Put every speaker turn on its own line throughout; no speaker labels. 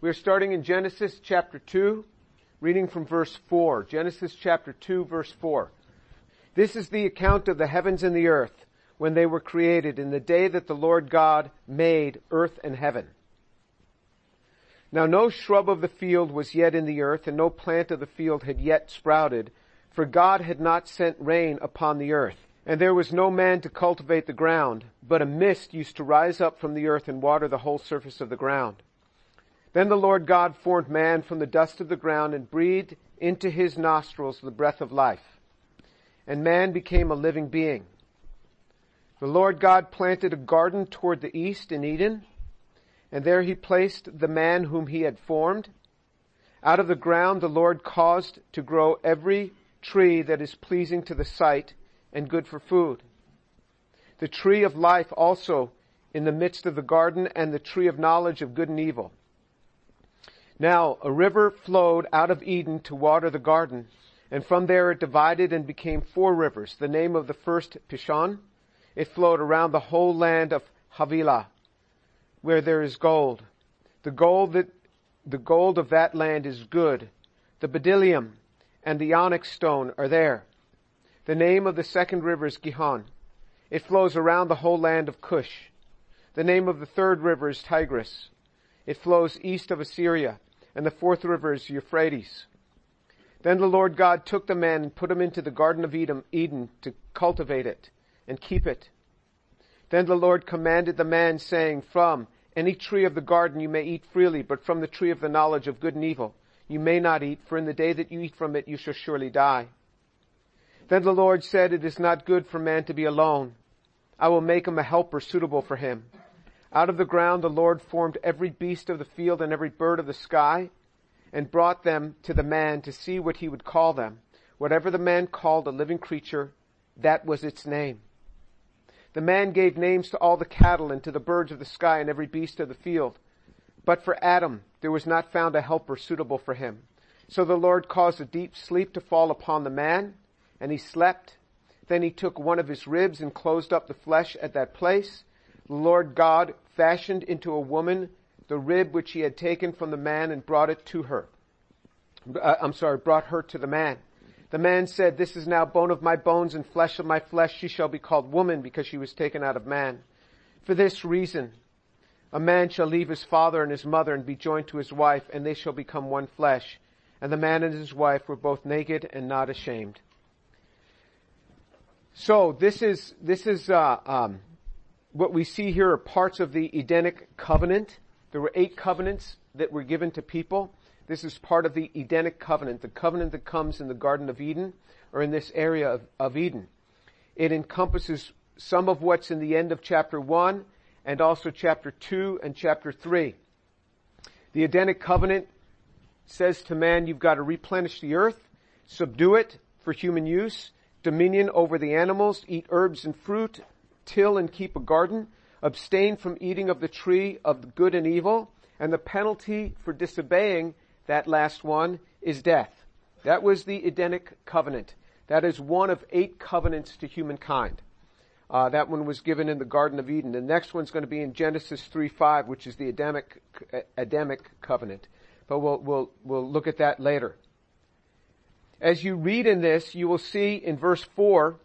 We're starting in Genesis chapter 2, reading from verse 4. Genesis chapter 2, verse 4. This is the account of the heavens and the earth when they were created in the day that the Lord God made earth and heaven. Now no shrub of the field was yet in the earth and no plant of the field had yet sprouted, for God had not sent rain upon the earth. And there was no man to cultivate the ground, but a mist used to rise up from the earth and water the whole surface of the ground. Then the Lord God formed man from the dust of the ground and breathed into his nostrils the breath of life. And man became a living being. The Lord God planted a garden toward the east in Eden, and there he placed the man whom he had formed. Out of the ground the Lord caused to grow every tree that is pleasing to the sight and good for food. The tree of life also in the midst of the garden and the tree of knowledge of good and evil. Now a river flowed out of Eden to water the garden, and from there it divided and became four rivers. The name of the first Pishon. It flowed around the whole land of Havilah, where there is gold. The gold that, the gold of that land is good. The bdellium and the onyx stone are there. The name of the second river is Gihon. It flows around the whole land of Cush. The name of the third river is Tigris. It flows east of Assyria and the fourth river is Euphrates. Then the Lord God took the man and put him into the garden of Eden, to cultivate it and keep it. Then the Lord commanded the man saying, from any tree of the garden you may eat freely, but from the tree of the knowledge of good and evil you may not eat, for in the day that you eat from it you shall surely die. Then the Lord said, it is not good for man to be alone. I will make him a helper suitable for him. Out of the ground the Lord formed every beast of the field and every bird of the sky and brought them to the man to see what he would call them. Whatever the man called a living creature, that was its name. The man gave names to all the cattle and to the birds of the sky and every beast of the field. But for Adam, there was not found a helper suitable for him. So the Lord caused a deep sleep to fall upon the man, and he slept. Then he took one of his ribs and closed up the flesh at that place. The Lord God fashioned into a woman the rib which he had taken from the man and brought it to her. Uh, I'm sorry, brought her to the man. The man said, this is now bone of my bones and flesh of my flesh. She shall be called woman because she was taken out of man. For this reason, a man shall leave his father and his mother and be joined to his wife and they shall become one flesh. And the man and his wife were both naked and not ashamed. So this is, this is, uh, um, what we see here are parts of the Edenic covenant. There were eight covenants that were given to people. This is part of the Edenic covenant, the covenant that comes in the Garden of Eden or in this area of, of Eden. It encompasses some of what's in the end of chapter one and also chapter two and chapter three. The Edenic covenant says to man, you've got to replenish the earth, subdue it for human use, dominion over the animals, eat herbs and fruit, till and keep a garden, abstain from eating of the tree of good and evil, and the penalty for disobeying that last one is death. That was the Edenic covenant. That is one of eight covenants to humankind. Uh, that one was given in the Garden of Eden. The next one's going to be in Genesis 3:5, which is the Adamic, Adamic covenant. But we'll, we'll, we'll look at that later. As you read in this, you will see in verse 4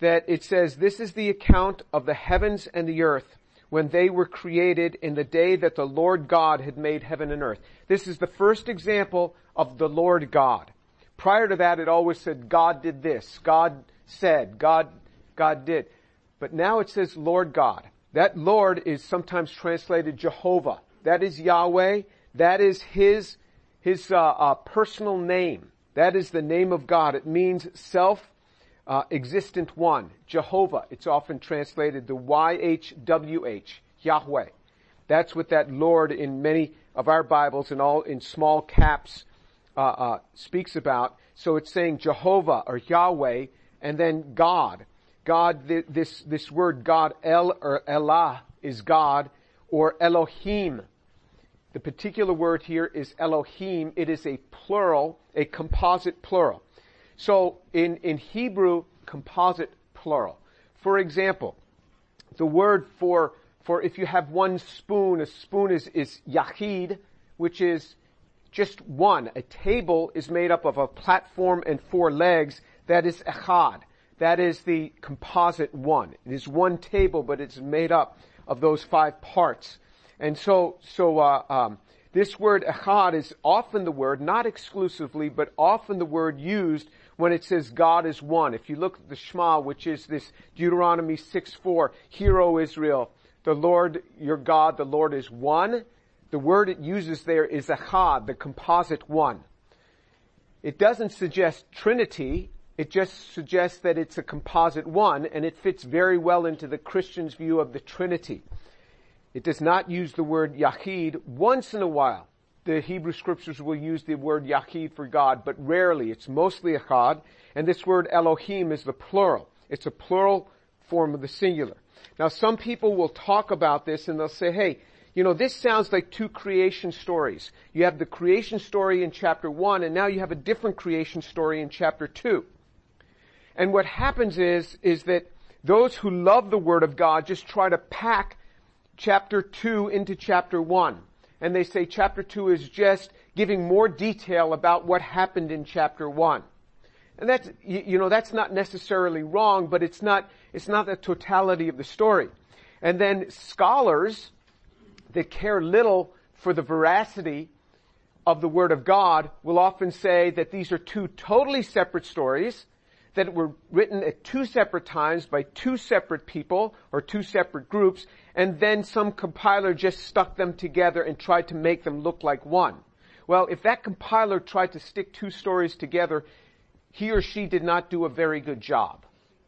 that it says, this is the account of the heavens and the earth when they were created in the day that the Lord God had made heaven and earth. This is the first example of the Lord God. Prior to that, it always said God did this, God said, God, God did. But now it says Lord God. That Lord is sometimes translated Jehovah. That is Yahweh. That is His, His uh, uh, personal name. That is the name of God. It means self uh, existent one, Jehovah. It's often translated the YHWH, Yahweh. That's what that Lord in many of our Bibles and all in small caps uh, uh, speaks about. So it's saying Jehovah or Yahweh, and then God. God, this this word God, El or Elah is God, or Elohim. The particular word here is Elohim. It is a plural, a composite plural. So in, in Hebrew, composite plural. For example, the word for, for if you have one spoon, a spoon is, is yachid, which is just one. A table is made up of a platform and four legs. That is echad. That is the composite one. It is one table, but it's made up of those five parts. And so, so uh, um, this word echad is often the word, not exclusively, but often the word used when it says God is one. If you look at the Shema, which is this Deuteronomy 6-4, Hear, O Israel, the Lord your God, the Lord is one. The word it uses there is echad, the composite one. It doesn't suggest Trinity. It just suggests that it's a composite one, and it fits very well into the Christian's view of the Trinity. It does not use the word Yahid. Once in a while, the Hebrew scriptures will use the word Yahid for God, but rarely. It's mostly Echad, and this word Elohim is the plural. It's a plural form of the singular. Now some people will talk about this and they'll say, hey, you know, this sounds like two creation stories. You have the creation story in chapter one, and now you have a different creation story in chapter two. And what happens is, is that those who love the Word of God just try to pack chapter 2 into chapter 1. And they say chapter 2 is just giving more detail about what happened in chapter 1. And that's, you know, that's not necessarily wrong, but it's not, it's not the totality of the story. And then scholars that care little for the veracity of the Word of God will often say that these are two totally separate stories that were written at two separate times by two separate people or two separate groups, and then some compiler just stuck them together and tried to make them look like one. Well, if that compiler tried to stick two stories together, he or she did not do a very good job.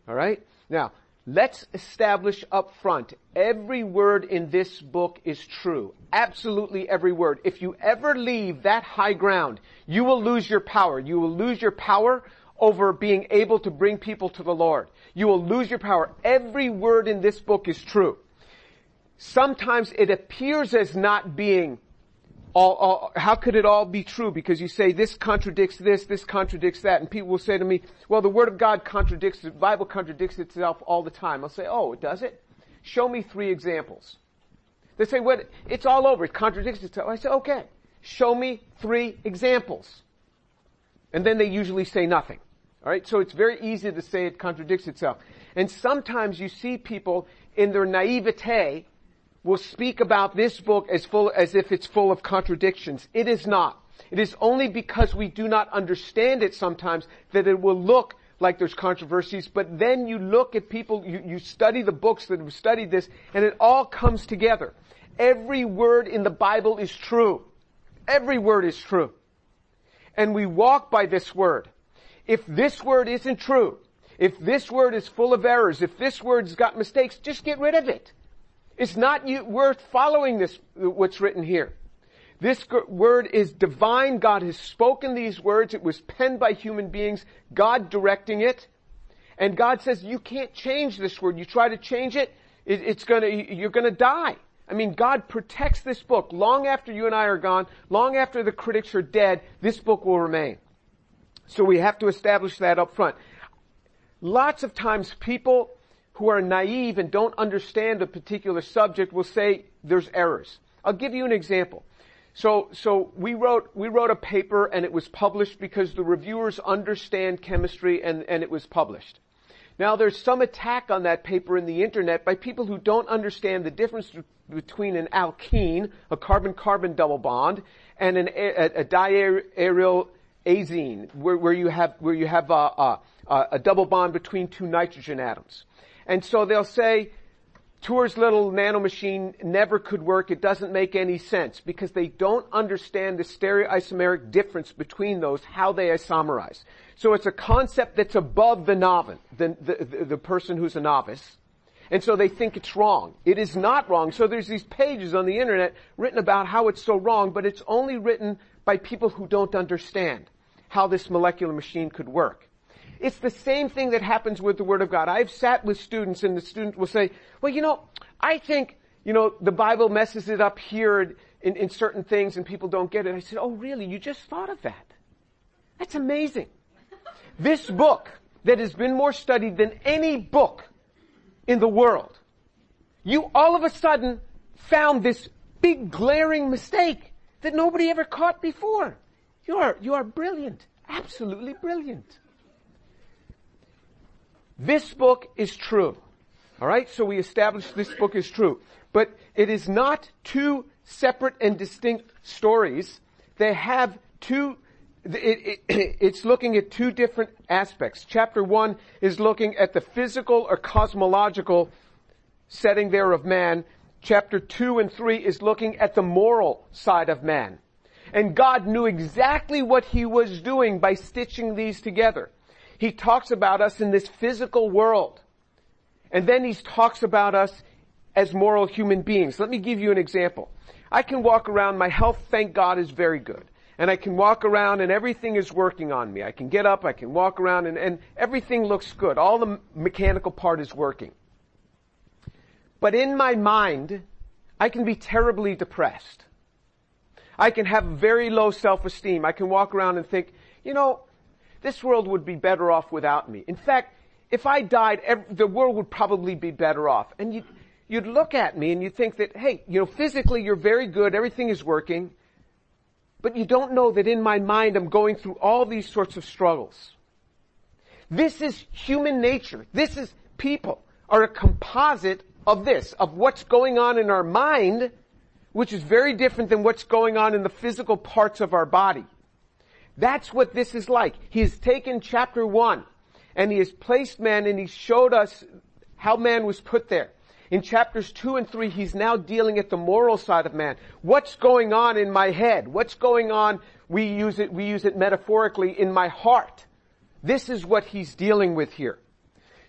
Alright? Now, let's establish up front, every word in this book is true. Absolutely every word. If you ever leave that high ground, you will lose your power. You will lose your power over being able to bring people to the Lord. You will lose your power. Every word in this book is true. Sometimes it appears as not being all, all, how could it all be true? Because you say this contradicts this, this contradicts that, and people will say to me, well, the Word of God contradicts, the Bible contradicts itself all the time. I'll say, oh, it does it? Show me three examples. They say, what, it's all over, it contradicts itself. I say, okay, show me three examples. And then they usually say nothing. Alright, so it's very easy to say it contradicts itself. And sometimes you see people in their naivete will speak about this book as full, as if it's full of contradictions. It is not. It is only because we do not understand it sometimes that it will look like there's controversies, but then you look at people, you, you study the books that have studied this, and it all comes together. Every word in the Bible is true. Every word is true. And we walk by this word if this word isn't true, if this word is full of errors, if this word's got mistakes, just get rid of it. It's not worth following this, what's written here. This word is divine. God has spoken these words. It was penned by human beings. God directing it. And God says, you can't change this word. You try to change it, it's gonna, you're gonna die. I mean, God protects this book. Long after you and I are gone, long after the critics are dead, this book will remain. So we have to establish that up front. Lots of times people who are naive and don't understand a particular subject will say there's errors. I'll give you an example. So, so we wrote, we wrote a paper and it was published because the reviewers understand chemistry and, and it was published. Now there's some attack on that paper in the internet by people who don't understand the difference between an alkene, a carbon-carbon double bond, and an, a, a diaryl azine, where, where you have where you have a, a, a, double bond between two nitrogen atoms. And so they'll say, Tour's little nanomachine never could work. It doesn't make any sense because they don't understand the stereoisomeric difference between those, how they isomerize. So it's a concept that's above the novice, the, the, the, the person who's a novice. And so they think it's wrong. It is not wrong. So there's these pages on the internet written about how it's so wrong, but it's only written by people who don't understand how this molecular machine could work. It's the same thing that happens with the Word of God. I've sat with students and the student will say, well, you know, I think, you know, the Bible messes it up here in, in certain things and people don't get it. I said, oh really? You just thought of that? That's amazing. This book that has been more studied than any book in the world, you all of a sudden found this big glaring mistake that nobody ever caught before. You are, you are brilliant. Absolutely brilliant. This book is true. Alright, so we established this book is true. But it is not two separate and distinct stories. They have two, it, it, it's looking at two different aspects. Chapter one is looking at the physical or cosmological setting there of man. Chapter two and three is looking at the moral side of man. And God knew exactly what he was doing by stitching these together. He talks about us in this physical world. And then he talks about us as moral human beings. Let me give you an example. I can walk around, my health, thank God, is very good. And I can walk around and everything is working on me. I can get up, I can walk around and, and everything looks good. All the mechanical part is working. But in my mind, I can be terribly depressed. I can have very low self-esteem. I can walk around and think, you know, this world would be better off without me. In fact, if I died, the world would probably be better off. And you'd, you'd look at me and you'd think that, hey, you know, physically you're very good, everything is working, but you don't know that in my mind I'm going through all these sorts of struggles. This is human nature. This is people are a composite of this, of what's going on in our mind, which is very different than what's going on in the physical parts of our body. That's what this is like. He has taken chapter one and he has placed man and he showed us how man was put there. In chapters two and three, he's now dealing at the moral side of man. What's going on in my head? What's going on? We use it, we use it metaphorically in my heart. This is what he's dealing with here.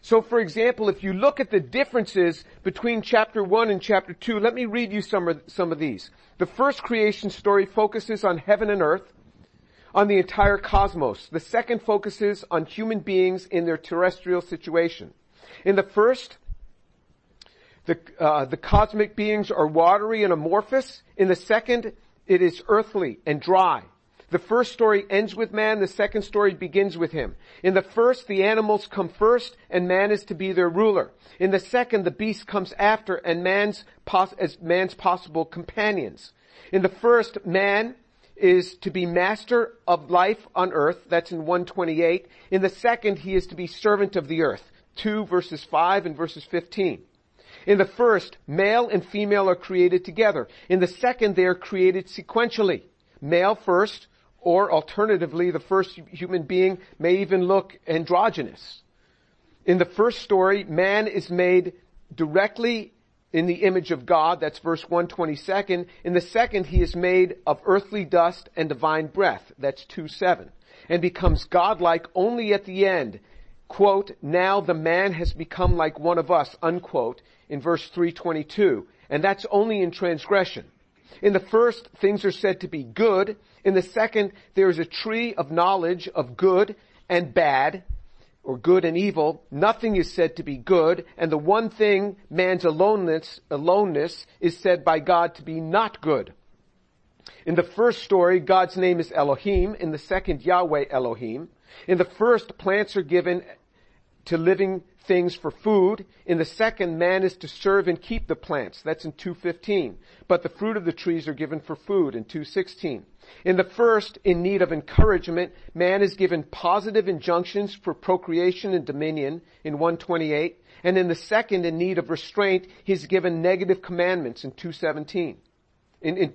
So for example, if you look at the differences between chapter 1 and chapter 2, let me read you some of, some of these. The first creation story focuses on heaven and earth, on the entire cosmos. The second focuses on human beings in their terrestrial situation. In the first, the, uh, the cosmic beings are watery and amorphous. In the second, it is earthly and dry. The first story ends with man, the second story begins with him. In the first, the animals come first and man is to be their ruler. In the second, the beast comes after and man's pos- as man's possible companions. In the first, man is to be master of life on earth. That's in 128. In the second, he is to be servant of the earth. 2 verses 5 and verses 15. In the first, male and female are created together. In the second, they are created sequentially. Male first, or alternatively, the first human being may even look androgynous. In the first story, man is made directly in the image of God. That's verse 122. In the second, he is made of earthly dust and divine breath. That's 2-7. And becomes godlike only at the end. Quote, now the man has become like one of us, unquote, in verse 322. And that's only in transgression. In the first, things are said to be good. In the second, there is a tree of knowledge of good and bad, or good and evil. Nothing is said to be good, and the one thing, man's aloneness, aloneness, is said by God to be not good. In the first story, God's name is Elohim. In the second, Yahweh Elohim. In the first, plants are given to living things for food. In the second, man is to serve and keep the plants. That's in 215. But the fruit of the trees are given for food in 216. In the first, in need of encouragement, man is given positive injunctions for procreation and dominion in 128. And in the second, in need of restraint, he's given negative commandments in 217. In, in,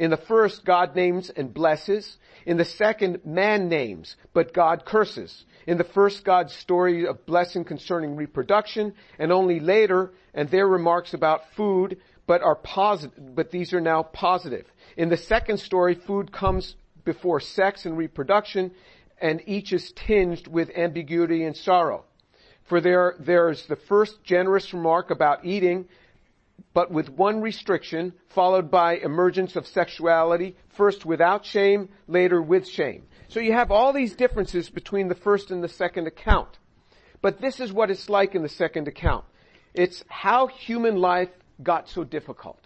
in the first, God names and blesses. In the second, man names, but God curses. In the first, God's story of blessing concerning reproduction, and only later, and their remarks about food, but are positive, but these are now positive. In the second story, food comes before sex and reproduction, and each is tinged with ambiguity and sorrow. For there, there's the first generous remark about eating, but with one restriction, followed by emergence of sexuality, first without shame, later with shame. So you have all these differences between the first and the second account. But this is what it's like in the second account. It's how human life got so difficult.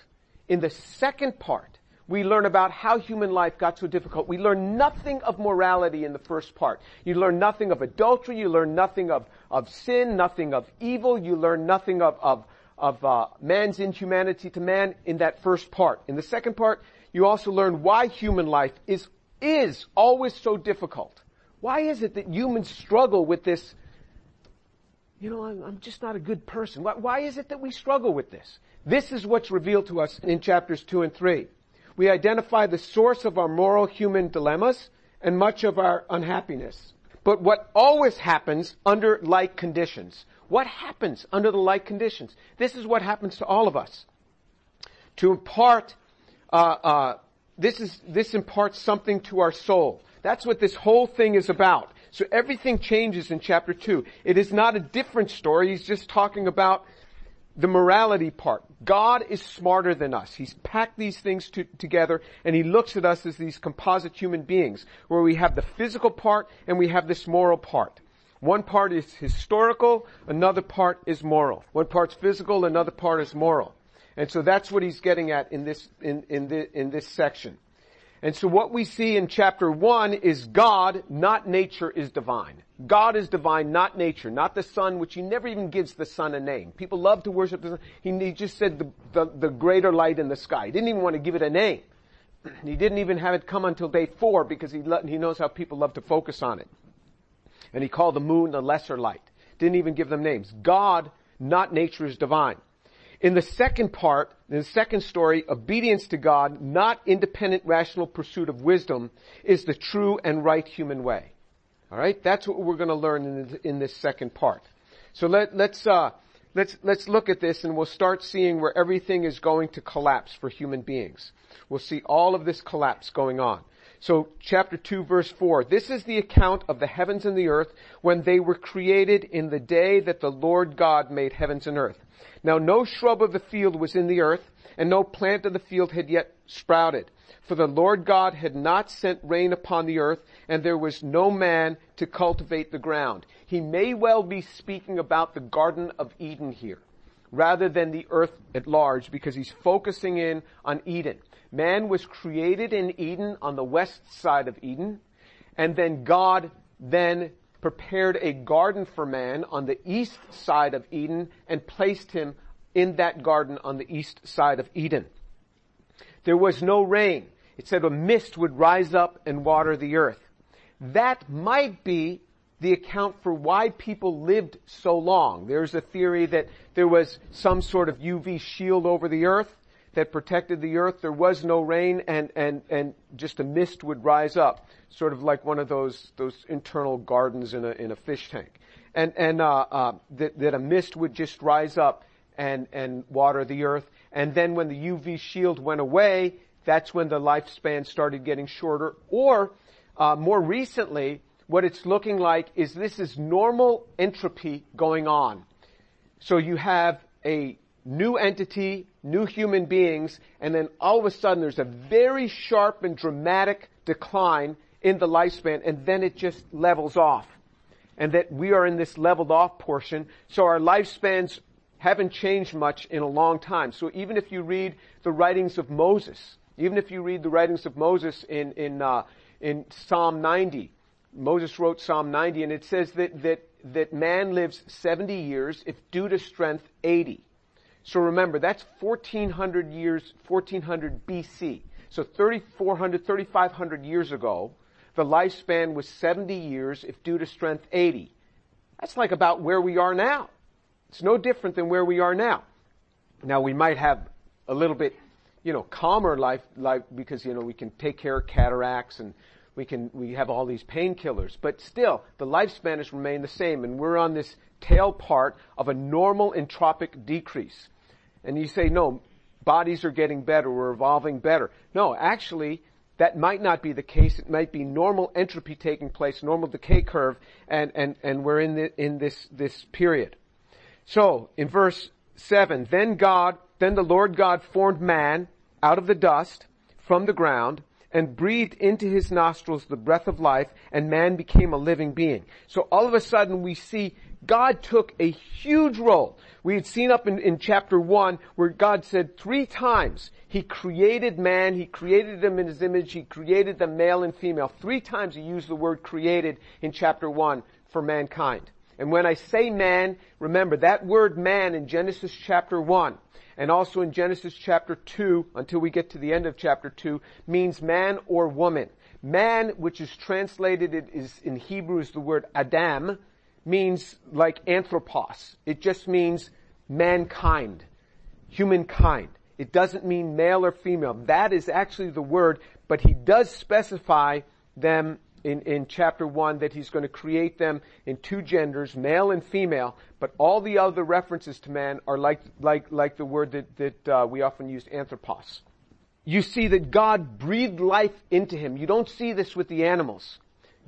In the second part, we learn about how human life got so difficult. We learn nothing of morality in the first part. You learn nothing of adultery. You learn nothing of, of sin, nothing of evil. You learn nothing of, of, of uh, man's inhumanity to man in that first part. In the second part, you also learn why human life is, is always so difficult. Why is it that humans struggle with this, you know, I'm, I'm just not a good person. Why, why is it that we struggle with this? This is what's revealed to us in chapters 2 and 3. We identify the source of our moral human dilemmas and much of our unhappiness. But what always happens under like conditions? What happens under the like conditions? This is what happens to all of us. To impart, uh, uh, this is this imparts something to our soul. That's what this whole thing is about. So everything changes in chapter two. It is not a different story. He's just talking about the morality part. God is smarter than us. He's packed these things to, together and he looks at us as these composite human beings where we have the physical part and we have this moral part. One part is historical, another part is moral. One part's physical, another part is moral. And so that's what he's getting at in this, in, in, the, in this section. And so what we see in chapter one is God, not nature, is divine. God is divine, not nature, not the sun, which he never even gives the sun a name. People love to worship the sun. He, he just said the, the, the greater light in the sky. He didn't even want to give it a name. He didn't even have it come until day four because he, he knows how people love to focus on it. And he called the moon the lesser light. Didn't even give them names. God, not nature, is divine. In the second part, in the second story, obedience to God, not independent rational pursuit of wisdom, is the true and right human way. Alright? That's what we're going to learn in, in, this second part. So let, let's, uh, let's, let's look at this and we'll start seeing where everything is going to collapse for human beings. We'll see all of this collapse going on. So chapter 2 verse 4, this is the account of the heavens and the earth when they were created in the day that the Lord God made heavens and earth. Now no shrub of the field was in the earth, and no plant of the field had yet sprouted. For the Lord God had not sent rain upon the earth, and there was no man to cultivate the ground. He may well be speaking about the Garden of Eden here, rather than the earth at large, because he's focusing in on Eden. Man was created in Eden on the west side of Eden, and then God then prepared a garden for man on the east side of Eden and placed him in that garden on the east side of Eden. There was no rain. It said a mist would rise up and water the earth. That might be the account for why people lived so long. There's a theory that there was some sort of UV shield over the earth that protected the earth. There was no rain and, and, and just a mist would rise up, sort of like one of those, those internal gardens in a, in a fish tank. And, and, uh, uh, that, that a mist would just rise up and, and water the earth. And then when the UV shield went away, that's when the lifespan started getting shorter. Or, uh, more recently, what it's looking like is this is normal entropy going on. So you have a new entity, new human beings, and then all of a sudden there's a very sharp and dramatic decline in the lifespan, and then it just levels off. And that we are in this leveled off portion, so our lifespans haven't changed much in a long time. So even if you read the writings of Moses, even if you read the writings of Moses in, in, uh, in Psalm 90, Moses wrote Psalm 90 and it says that, that, that man lives 70 years, if due to strength, 80. So remember, that's 1400 years, 1400 BC. So 3400, 3500 years ago, the lifespan was 70 years if due to strength 80. That's like about where we are now. It's no different than where we are now. Now we might have a little bit, you know, calmer life, life because, you know, we can take care of cataracts and we can, we have all these painkillers, but still, the lifespan has remained the same and we're on this tail part of a normal entropic decrease and you say, no, bodies are getting better, we're evolving better. No, actually, that might not be the case. It might be normal entropy taking place, normal decay curve, and, and, and we're in, the, in this, this period. So, in verse 7, then God, then the Lord God formed man out of the dust from the ground and breathed into his nostrils the breath of life and man became a living being. So all of a sudden we see God took a huge role. We had seen up in, in chapter one where God said three times He created man, He created them in His image, He created them male and female. Three times He used the word created in chapter one for mankind. And when I say man, remember that word man in Genesis chapter one and also in Genesis chapter 2, until we get to the end of chapter 2, means man or woman. Man, which is translated is in Hebrew is the word Adam, means like anthropos. It just means mankind, humankind. It doesn't mean male or female. That is actually the word, but he does specify them in, in chapter one that he's going to create them in two genders, male and female, but all the other references to man are like, like, like the word that, that uh, we often use, anthropos. You see that God breathed life into him. You don't see this with the animals.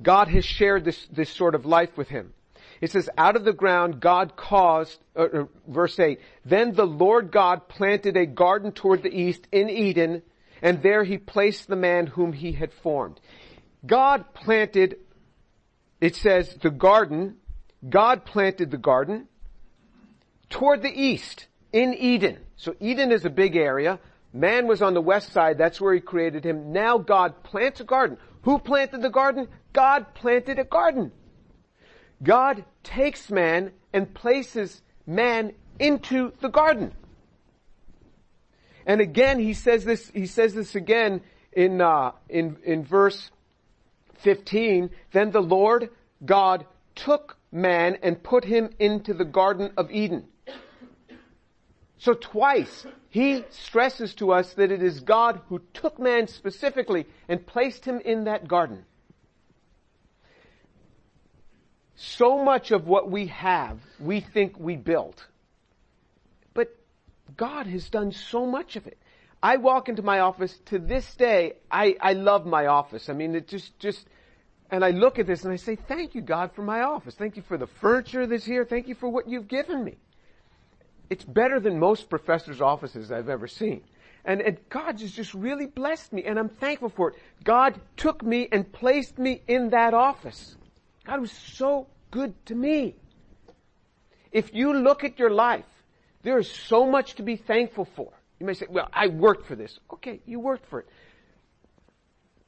God has shared this, this sort of life with him. It says, out of the ground God caused, uh, uh, verse 8, then the Lord God planted a garden toward the east in Eden, and there he placed the man whom he had formed. God planted, it says, the garden, God planted the garden toward the east in Eden. So Eden is a big area. Man was on the west side. That's where he created him. Now God plants a garden. Who planted the garden? God planted a garden. God takes man and places man into the garden. And again, he says this, he says this again in, uh, in, in verse 15. Then the Lord God took man and put him into the Garden of Eden. So twice, he stresses to us that it is God who took man specifically and placed him in that garden. So much of what we have, we think we built. But God has done so much of it. I walk into my office to this day, I, I love my office. I mean, it just, just, and I look at this and I say, thank you God for my office. Thank you for the furniture that's here. Thank you for what you've given me. It's better than most professors' offices I've ever seen. And, and God has just really blessed me and I'm thankful for it. God took me and placed me in that office. God was so good to me. If you look at your life, there is so much to be thankful for. You may say, well, I worked for this. Okay, you worked for it.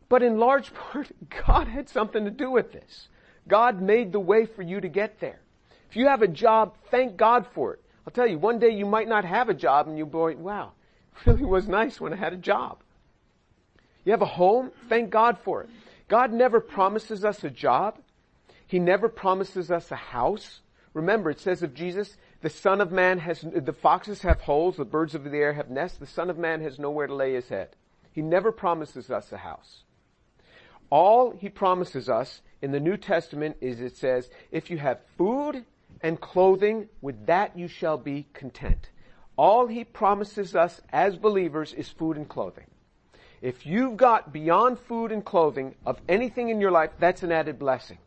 But in large part, God had something to do with this. God made the way for you to get there. If you have a job, thank God for it. I'll tell you, one day you might not have a job and you'll boy, wow, really was nice when I had a job. You have a home, thank God for it. God never promises us a job. He never promises us a house. Remember, it says of Jesus, the Son of Man has, the foxes have holes, the birds of the air have nests, the Son of Man has nowhere to lay his head. He never promises us a house. All he promises us in the New Testament is it says, if you have food and clothing, with that you shall be content. All he promises us as believers is food and clothing. If you've got beyond food and clothing of anything in your life, that's an added blessing.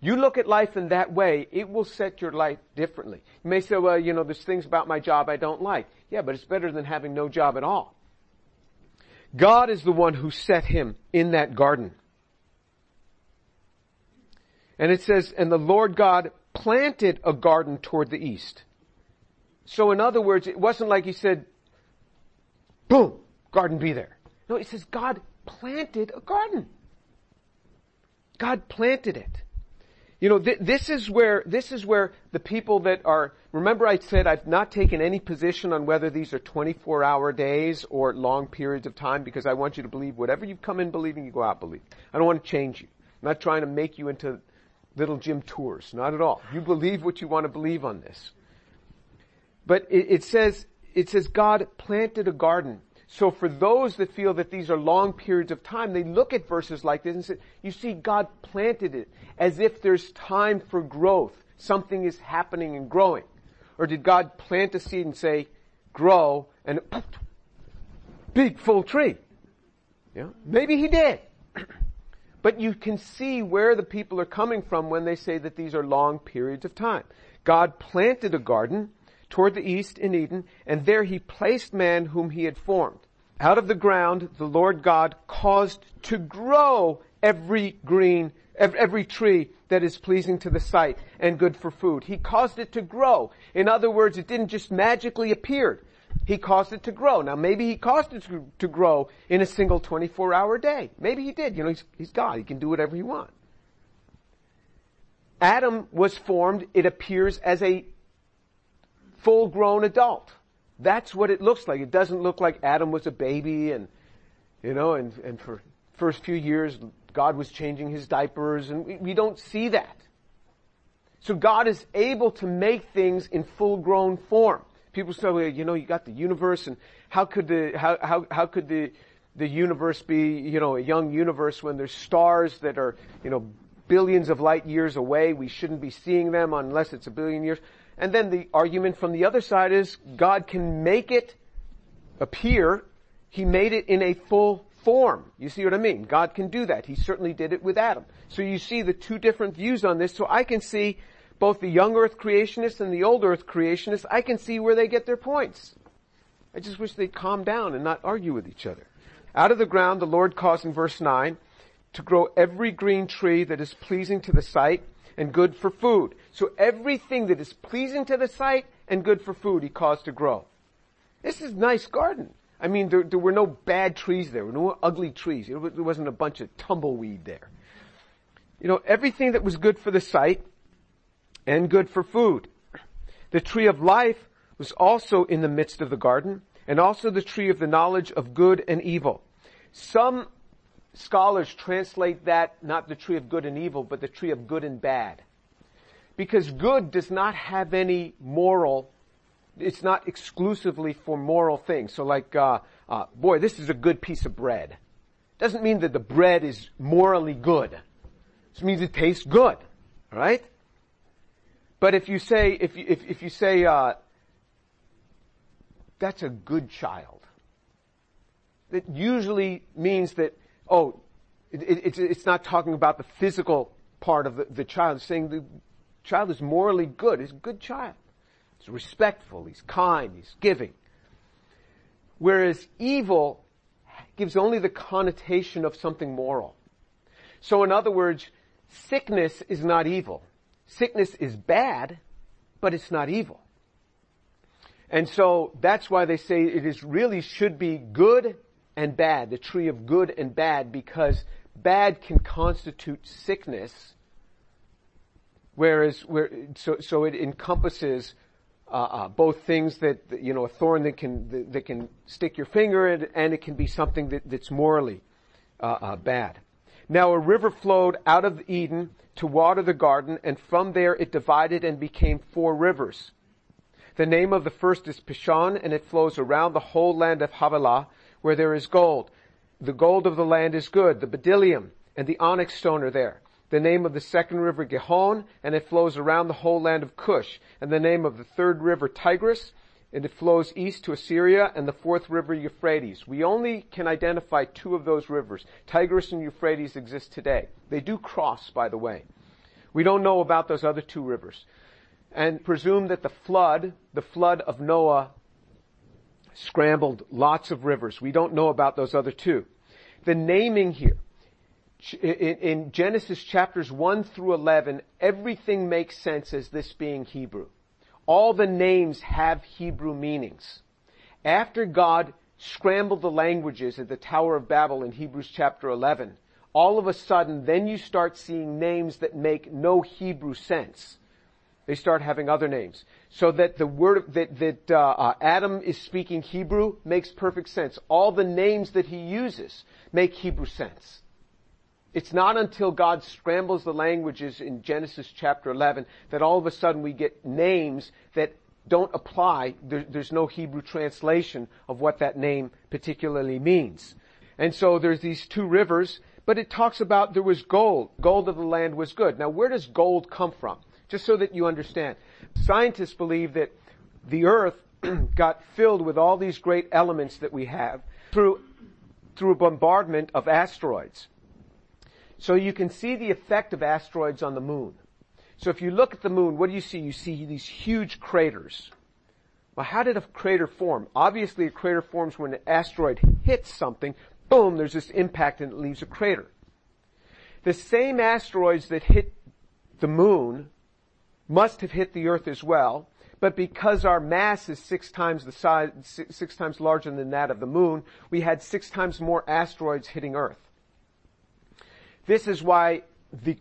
You look at life in that way, it will set your life differently. You may say, well, you know, there's things about my job I don't like. Yeah, but it's better than having no job at all. God is the one who set him in that garden. And it says, and the Lord God planted a garden toward the east. So in other words, it wasn't like he said, boom, garden be there. No, it says God planted a garden. God planted it. You know, th- this is where, this is where the people that are, remember I said I've not taken any position on whether these are 24 hour days or long periods of time because I want you to believe whatever you've come in believing, you go out believing. I don't want to change you. I'm not trying to make you into little Jim Tours. Not at all. You believe what you want to believe on this. But it, it says, it says God planted a garden so for those that feel that these are long periods of time, they look at verses like this and say, you see, God planted it as if there's time for growth. Something is happening and growing. Or did God plant a seed and say, grow, and big full tree? Yeah, maybe he did. but you can see where the people are coming from when they say that these are long periods of time. God planted a garden, toward the east in Eden, and there he placed man whom he had formed. Out of the ground, the Lord God caused to grow every green, every tree that is pleasing to the sight and good for food. He caused it to grow. In other words, it didn't just magically appear. He caused it to grow. Now maybe he caused it to, grow in a single 24 hour day. Maybe he did. You know, he's, he's God. He can do whatever he wants. Adam was formed, it appears, as a full grown adult. That's what it looks like. It doesn't look like Adam was a baby and, you know, and, and for first few years, God was changing his diapers and we, we don't see that. So God is able to make things in full grown form. People say, you know, you got the universe and how could the, how, how, how could the, the universe be, you know, a young universe when there's stars that are, you know, billions of light years away. We shouldn't be seeing them unless it's a billion years. And then the argument from the other side is God can make it appear. He made it in a full form. You see what I mean? God can do that. He certainly did it with Adam. So you see the two different views on this. So I can see both the young earth creationists and the old earth creationists. I can see where they get their points. I just wish they'd calm down and not argue with each other. Out of the ground, the Lord caused in verse 9 to grow every green tree that is pleasing to the sight and good for food. So everything that is pleasing to the sight and good for food, he caused to grow. This is nice garden. I mean, there, there were no bad trees there, no ugly trees. There wasn't a bunch of tumbleweed there. You know, everything that was good for the sight and good for food. The tree of life was also in the midst of the garden and also the tree of the knowledge of good and evil. Some scholars translate that not the tree of good and evil, but the tree of good and bad. Because good does not have any moral, it's not exclusively for moral things. So like, uh, uh, boy, this is a good piece of bread. Doesn't mean that the bread is morally good. It means it tastes good, right? But if you say, if you, if, if you say, uh, that's a good child. It usually means that, oh, it, it, it's, not talking about the physical part of the, the child. It's saying the child is morally good. He's a good child. He's respectful. He's kind. He's giving. Whereas evil gives only the connotation of something moral. So in other words, sickness is not evil. Sickness is bad, but it's not evil. And so that's why they say it is really should be good and bad, the tree of good and bad, because bad can constitute sickness, whereas where, so so it encompasses uh, uh, both things that you know a thorn that can that, that can stick your finger in, and it can be something that, that's morally uh, uh bad. Now a river flowed out of Eden to water the garden, and from there it divided and became four rivers. The name of the first is Pishon, and it flows around the whole land of Havilah, where there is gold. The gold of the land is good. The bdellium and the onyx stone are there. The name of the second river Gihon, and it flows around the whole land of Cush. And the name of the third river Tigris, and it flows east to Assyria, and the fourth river Euphrates. We only can identify two of those rivers. Tigris and Euphrates exist today. They do cross, by the way. We don't know about those other two rivers and presume that the flood, the flood of Noah, scrambled lots of rivers. We don't know about those other two. The naming here, in, Genesis chapters 1 through 11, everything makes sense as this being Hebrew. All the names have Hebrew meanings. After God scrambled the languages at the Tower of Babel in Hebrews chapter 11, all of a sudden, then you start seeing names that make no Hebrew sense. They start having other names. So that the word that, that uh, uh, Adam is speaking Hebrew makes perfect sense. All the names that he uses make Hebrew sense. It's not until God scrambles the languages in Genesis chapter 11 that all of a sudden we get names that don't apply. There, there's no Hebrew translation of what that name particularly means. And so there's these two rivers, but it talks about there was gold. Gold of the land was good. Now where does gold come from? Just so that you understand. Scientists believe that the earth got filled with all these great elements that we have through, through a bombardment of asteroids. So you can see the effect of asteroids on the moon. So if you look at the moon, what do you see? You see these huge craters. Well, how did a crater form? Obviously a crater forms when an asteroid hits something, boom, there's this impact and it leaves a crater. The same asteroids that hit the moon must have hit the earth as well, but because our mass is six times the size, six, times larger than that of the moon, we had six times more asteroids hitting earth. This is why the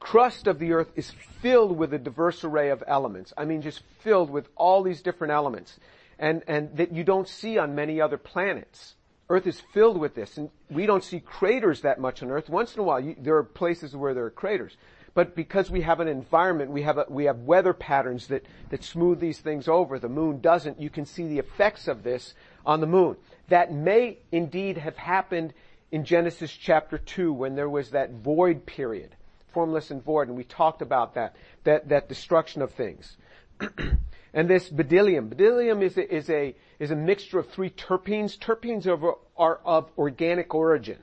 crust of the earth is filled with a diverse array of elements. I mean, just filled with all these different elements. and, and that you don't see on many other planets. Earth is filled with this, and we don't see craters that much on Earth. Once in a while, you, there are places where there are craters. But because we have an environment, we have a, we have weather patterns that, that smooth these things over. The moon doesn't. You can see the effects of this on the moon. That may indeed have happened in Genesis chapter 2 when there was that void period, formless and void, and we talked about that, that, that destruction of things. and this bdellium, bdellium is a, is a, is a mixture of three terpenes. Terpenes are, are of organic origin.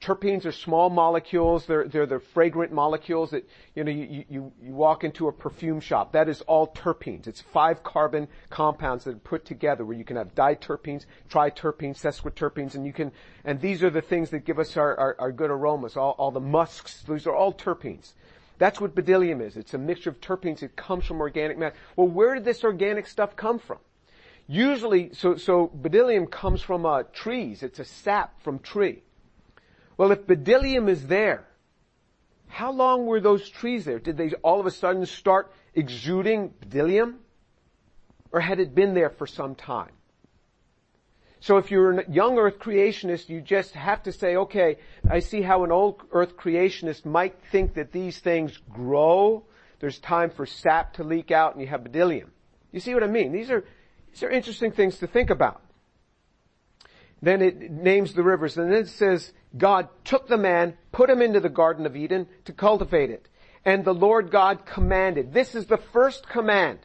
Terpenes are small molecules. They're, they're the fragrant molecules that, you know, you, you, you walk into a perfume shop. That is all terpenes. It's five carbon compounds that are put together where you can have diterpenes, triterpenes, sesquiterpenes, and you can, and these are the things that give us our, our, our good aromas. All, all the musks, these are all terpenes. That's what bdellium is. It's a mixture of terpenes. It comes from organic matter. Well, where did this organic stuff come from? Usually, so, so bdellium comes from uh, trees. It's a sap from tree. Well, if bdellium is there, how long were those trees there? Did they all of a sudden start exuding bdellium? Or had it been there for some time? So if you're a young earth creationist, you just have to say, okay, I see how an old earth creationist might think that these things grow. There's time for sap to leak out and you have bdellium. You see what I mean? These are, these are interesting things to think about. Then it names the rivers and then it says, God took the man, put him into the Garden of Eden to cultivate it. And the Lord God commanded. This is the first command.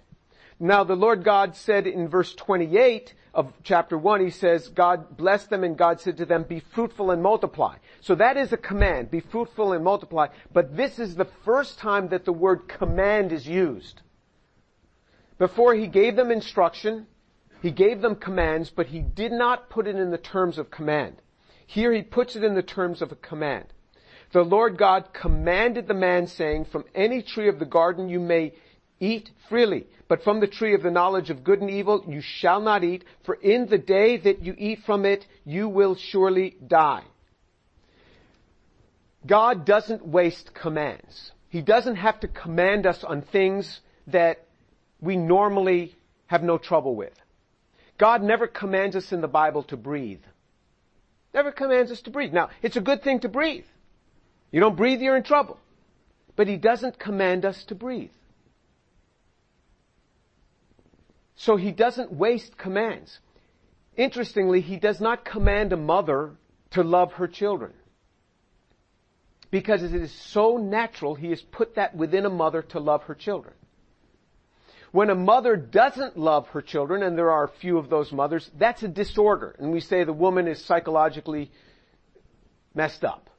Now the Lord God said in verse 28 of chapter 1, he says, God blessed them and God said to them, be fruitful and multiply. So that is a command, be fruitful and multiply. But this is the first time that the word command is used. Before he gave them instruction, he gave them commands, but he did not put it in the terms of command. Here he puts it in the terms of a command. The Lord God commanded the man saying, from any tree of the garden you may eat freely, but from the tree of the knowledge of good and evil you shall not eat, for in the day that you eat from it, you will surely die. God doesn't waste commands. He doesn't have to command us on things that we normally have no trouble with. God never commands us in the Bible to breathe. Never commands us to breathe. Now, it's a good thing to breathe. You don't breathe, you're in trouble. But he doesn't command us to breathe. So he doesn't waste commands. Interestingly, he does not command a mother to love her children. Because it is so natural, he has put that within a mother to love her children. When a mother doesn't love her children, and there are a few of those mothers, that's a disorder. And we say the woman is psychologically messed up.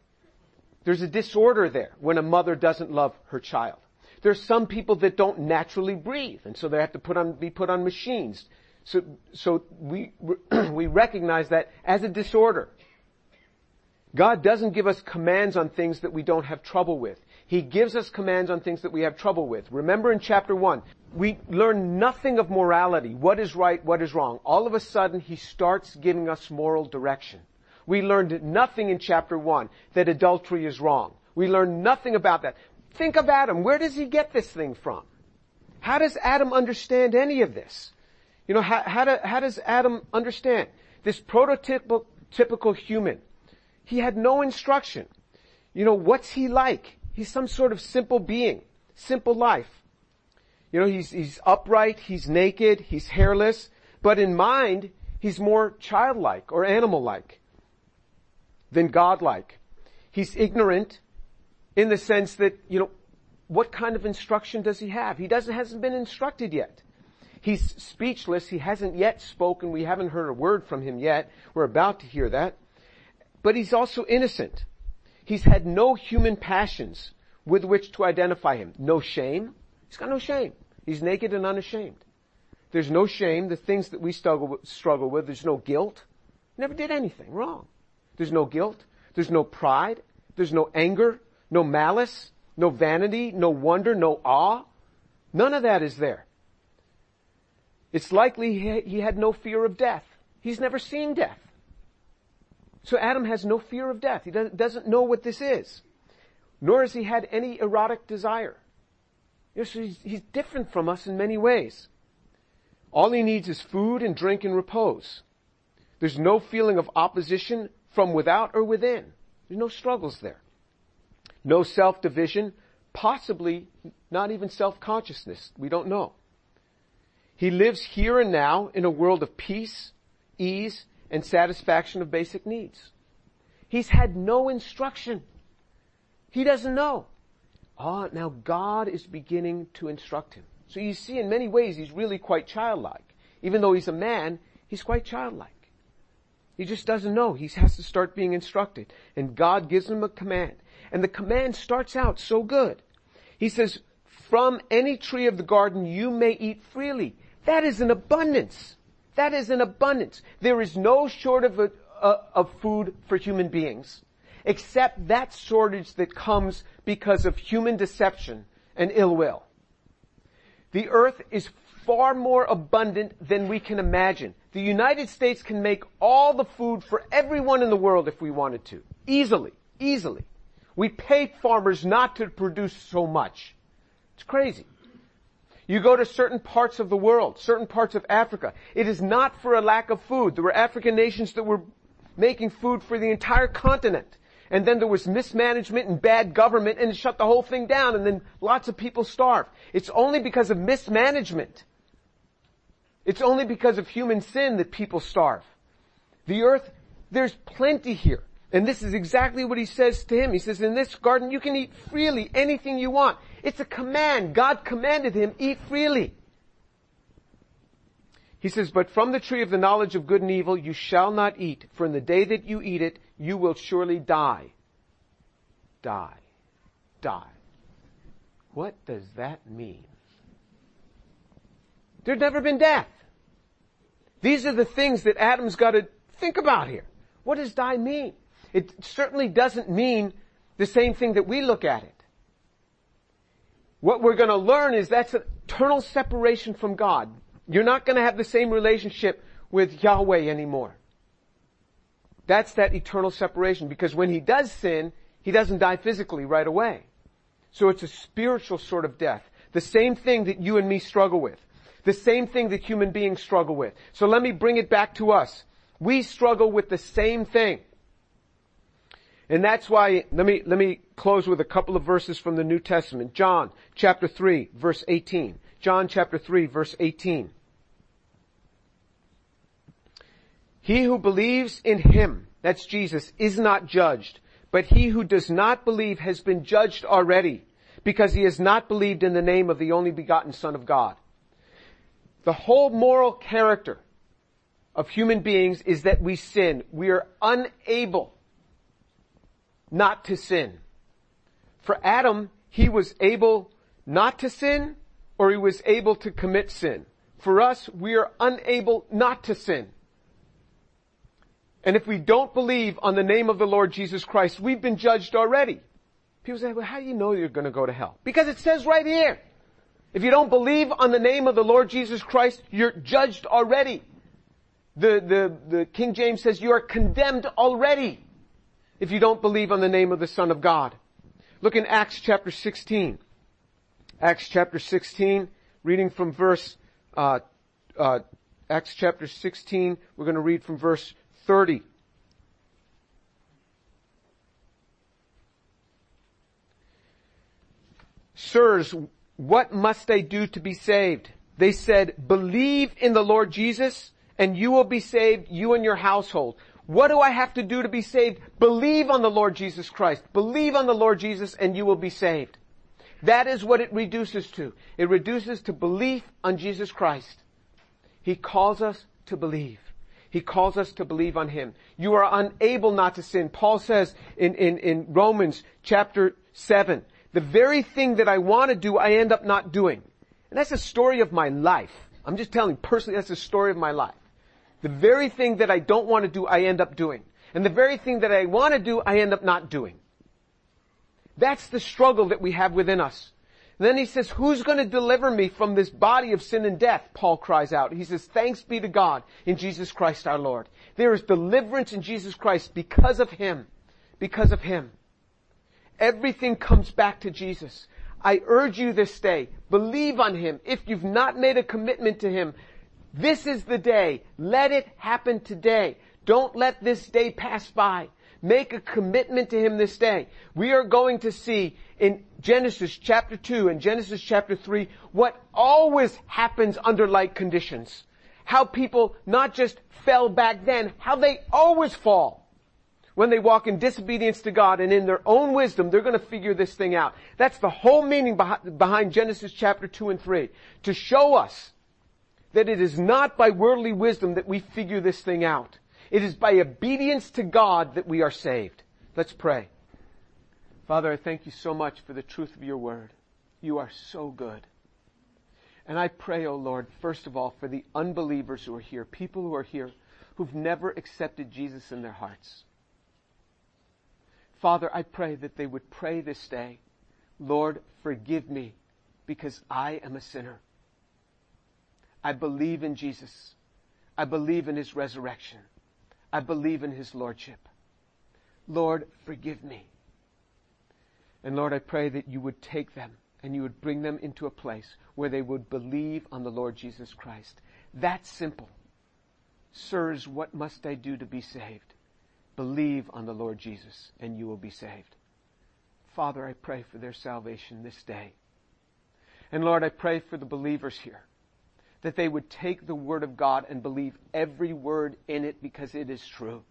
There's a disorder there when a mother doesn't love her child. There's some people that don't naturally breathe, and so they have to put on, be put on machines. So, so we, we recognize that as a disorder. God doesn't give us commands on things that we don't have trouble with. He gives us commands on things that we have trouble with. Remember in chapter 1, we learn nothing of morality, what is right, what is wrong. All of a sudden, he starts giving us moral direction. We learned nothing in chapter 1 that adultery is wrong. We learned nothing about that. Think of Adam. Where does he get this thing from? How does Adam understand any of this? You know, how, how, do, how does Adam understand? This prototypical typical human. He had no instruction. You know, what's he like? He's some sort of simple being, simple life. You know, he's, he's upright, he's naked, he's hairless, but in mind, he's more childlike or animal-like than godlike. He's ignorant in the sense that, you know, what kind of instruction does he have? He doesn't, hasn't been instructed yet. He's speechless. He hasn't yet spoken. We haven't heard a word from him yet. We're about to hear that. But he's also innocent. He's had no human passions with which to identify him. No shame. He's got no shame. He's naked and unashamed. There's no shame. The things that we struggle, struggle with, there's no guilt. Never did anything wrong. There's no guilt. There's no pride. There's no anger, no malice, no vanity, no wonder, no awe. None of that is there. It's likely he had no fear of death. He's never seen death. So Adam has no fear of death. He doesn't know what this is. Nor has he had any erotic desire. You know, so he's, he's different from us in many ways. All he needs is food and drink and repose. There's no feeling of opposition from without or within. There's no struggles there. No self-division, possibly not even self-consciousness. We don't know. He lives here and now in a world of peace, ease, and satisfaction of basic needs. He's had no instruction. He doesn't know. Ah, now God is beginning to instruct him. So you see in many ways he's really quite childlike. Even though he's a man, he's quite childlike. He just doesn't know. He has to start being instructed. And God gives him a command. And the command starts out so good. He says, from any tree of the garden you may eat freely. That is an abundance. That is an abundance. There is no short of, a, of food for human beings, except that shortage that comes because of human deception and ill will. The earth is far more abundant than we can imagine. The United States can make all the food for everyone in the world if we wanted to. Easily. Easily. We pay farmers not to produce so much. It's crazy. You go to certain parts of the world, certain parts of Africa. It is not for a lack of food. There were African nations that were making food for the entire continent. And then there was mismanagement and bad government and it shut the whole thing down and then lots of people starved. It's only because of mismanagement. It's only because of human sin that people starve. The earth, there's plenty here. And this is exactly what he says to him. He says, in this garden you can eat freely anything you want. It's a command. God commanded him, eat freely. He says, but from the tree of the knowledge of good and evil you shall not eat, for in the day that you eat it, you will surely die. Die. Die. What does that mean? There's never been death. These are the things that Adam's got to think about here. What does die mean? It certainly doesn't mean the same thing that we look at it. What we're to learn is that's an eternal separation from God. You're not to have the same relationship with Yahweh anymore. That's that eternal separation because when he does sin, he doesn't die physically right away. So it's a spiritual sort of death. The same thing that you and me struggle with. The same thing that human beings struggle with. So let me bring it back to us. We struggle with the same thing. And that's why, let me, let me close with a couple of verses from the New Testament. John chapter 3 verse 18. John chapter 3 verse 18. He who believes in him, that's Jesus, is not judged, but he who does not believe has been judged already because he has not believed in the name of the only begotten son of God. The whole moral character of human beings is that we sin. We are unable not to sin. For Adam, he was able not to sin or he was able to commit sin. For us, we are unable not to sin. And if we don't believe on the name of the Lord Jesus Christ, we've been judged already. People say, well, how do you know you're going to go to hell? Because it says right here. If you don't believe on the name of the Lord Jesus Christ, you're judged already. The, the, the King James says you are condemned already if you don't believe on the name of the Son of God. Look in Acts chapter 16. Acts chapter 16, reading from verse, uh, uh, Acts chapter 16, we're going to read from verse 30. Sirs, what must I do to be saved? They said, believe in the Lord Jesus and you will be saved, you and your household. What do I have to do to be saved? Believe on the Lord Jesus Christ. Believe on the Lord Jesus and you will be saved. That is what it reduces to. It reduces to belief on Jesus Christ. He calls us to believe. He calls us to believe on Him. You are unable not to sin. Paul says in, in, in Romans chapter 7, the very thing that I want to do, I end up not doing. And that's the story of my life. I'm just telling you personally, that's the story of my life. The very thing that I don't want to do, I end up doing. And the very thing that I want to do, I end up not doing. That's the struggle that we have within us. And then he says, who's going to deliver me from this body of sin and death? Paul cries out. He says, thanks be to God in Jesus Christ our Lord. There is deliverance in Jesus Christ because of Him. Because of Him. Everything comes back to Jesus. I urge you this day, believe on Him. If you've not made a commitment to Him, This is the day. Let it happen today. Don't let this day pass by. Make a commitment to Him this day. We are going to see in Genesis chapter 2 and Genesis chapter 3 what always happens under like conditions. How people not just fell back then, how they always fall. When they walk in disobedience to God and in their own wisdom, they're going to figure this thing out. That's the whole meaning behind Genesis chapter 2 and 3. To show us that it is not by worldly wisdom that we figure this thing out. It is by obedience to God that we are saved. Let's pray. Father, I thank you so much for the truth of your word. You are so good. And I pray, O oh Lord, first of all, for the unbelievers who are here, people who are here who've never accepted Jesus in their hearts. Father, I pray that they would pray this day, Lord, forgive me because I am a sinner. I believe in Jesus. I believe in His resurrection. I believe in His Lordship. Lord, forgive me. And Lord, I pray that you would take them and you would bring them into a place where they would believe on the Lord Jesus Christ. That simple. Sirs, what must I do to be saved? Believe on the Lord Jesus and you will be saved. Father, I pray for their salvation this day. And Lord, I pray for the believers here that they would take the Word of God and believe every word in it because it is true.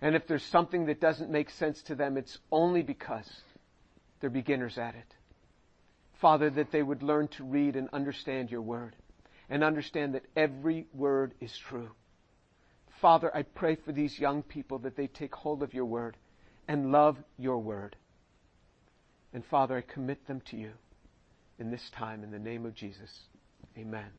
And if there's something that doesn't make sense to them, it's only because they're beginners at it. Father, that they would learn to read and understand your Word and understand that every word is true. Father, I pray for these young people that they take hold of your Word and love your Word. And Father, I commit them to you in this time in the name of Jesus. Amen.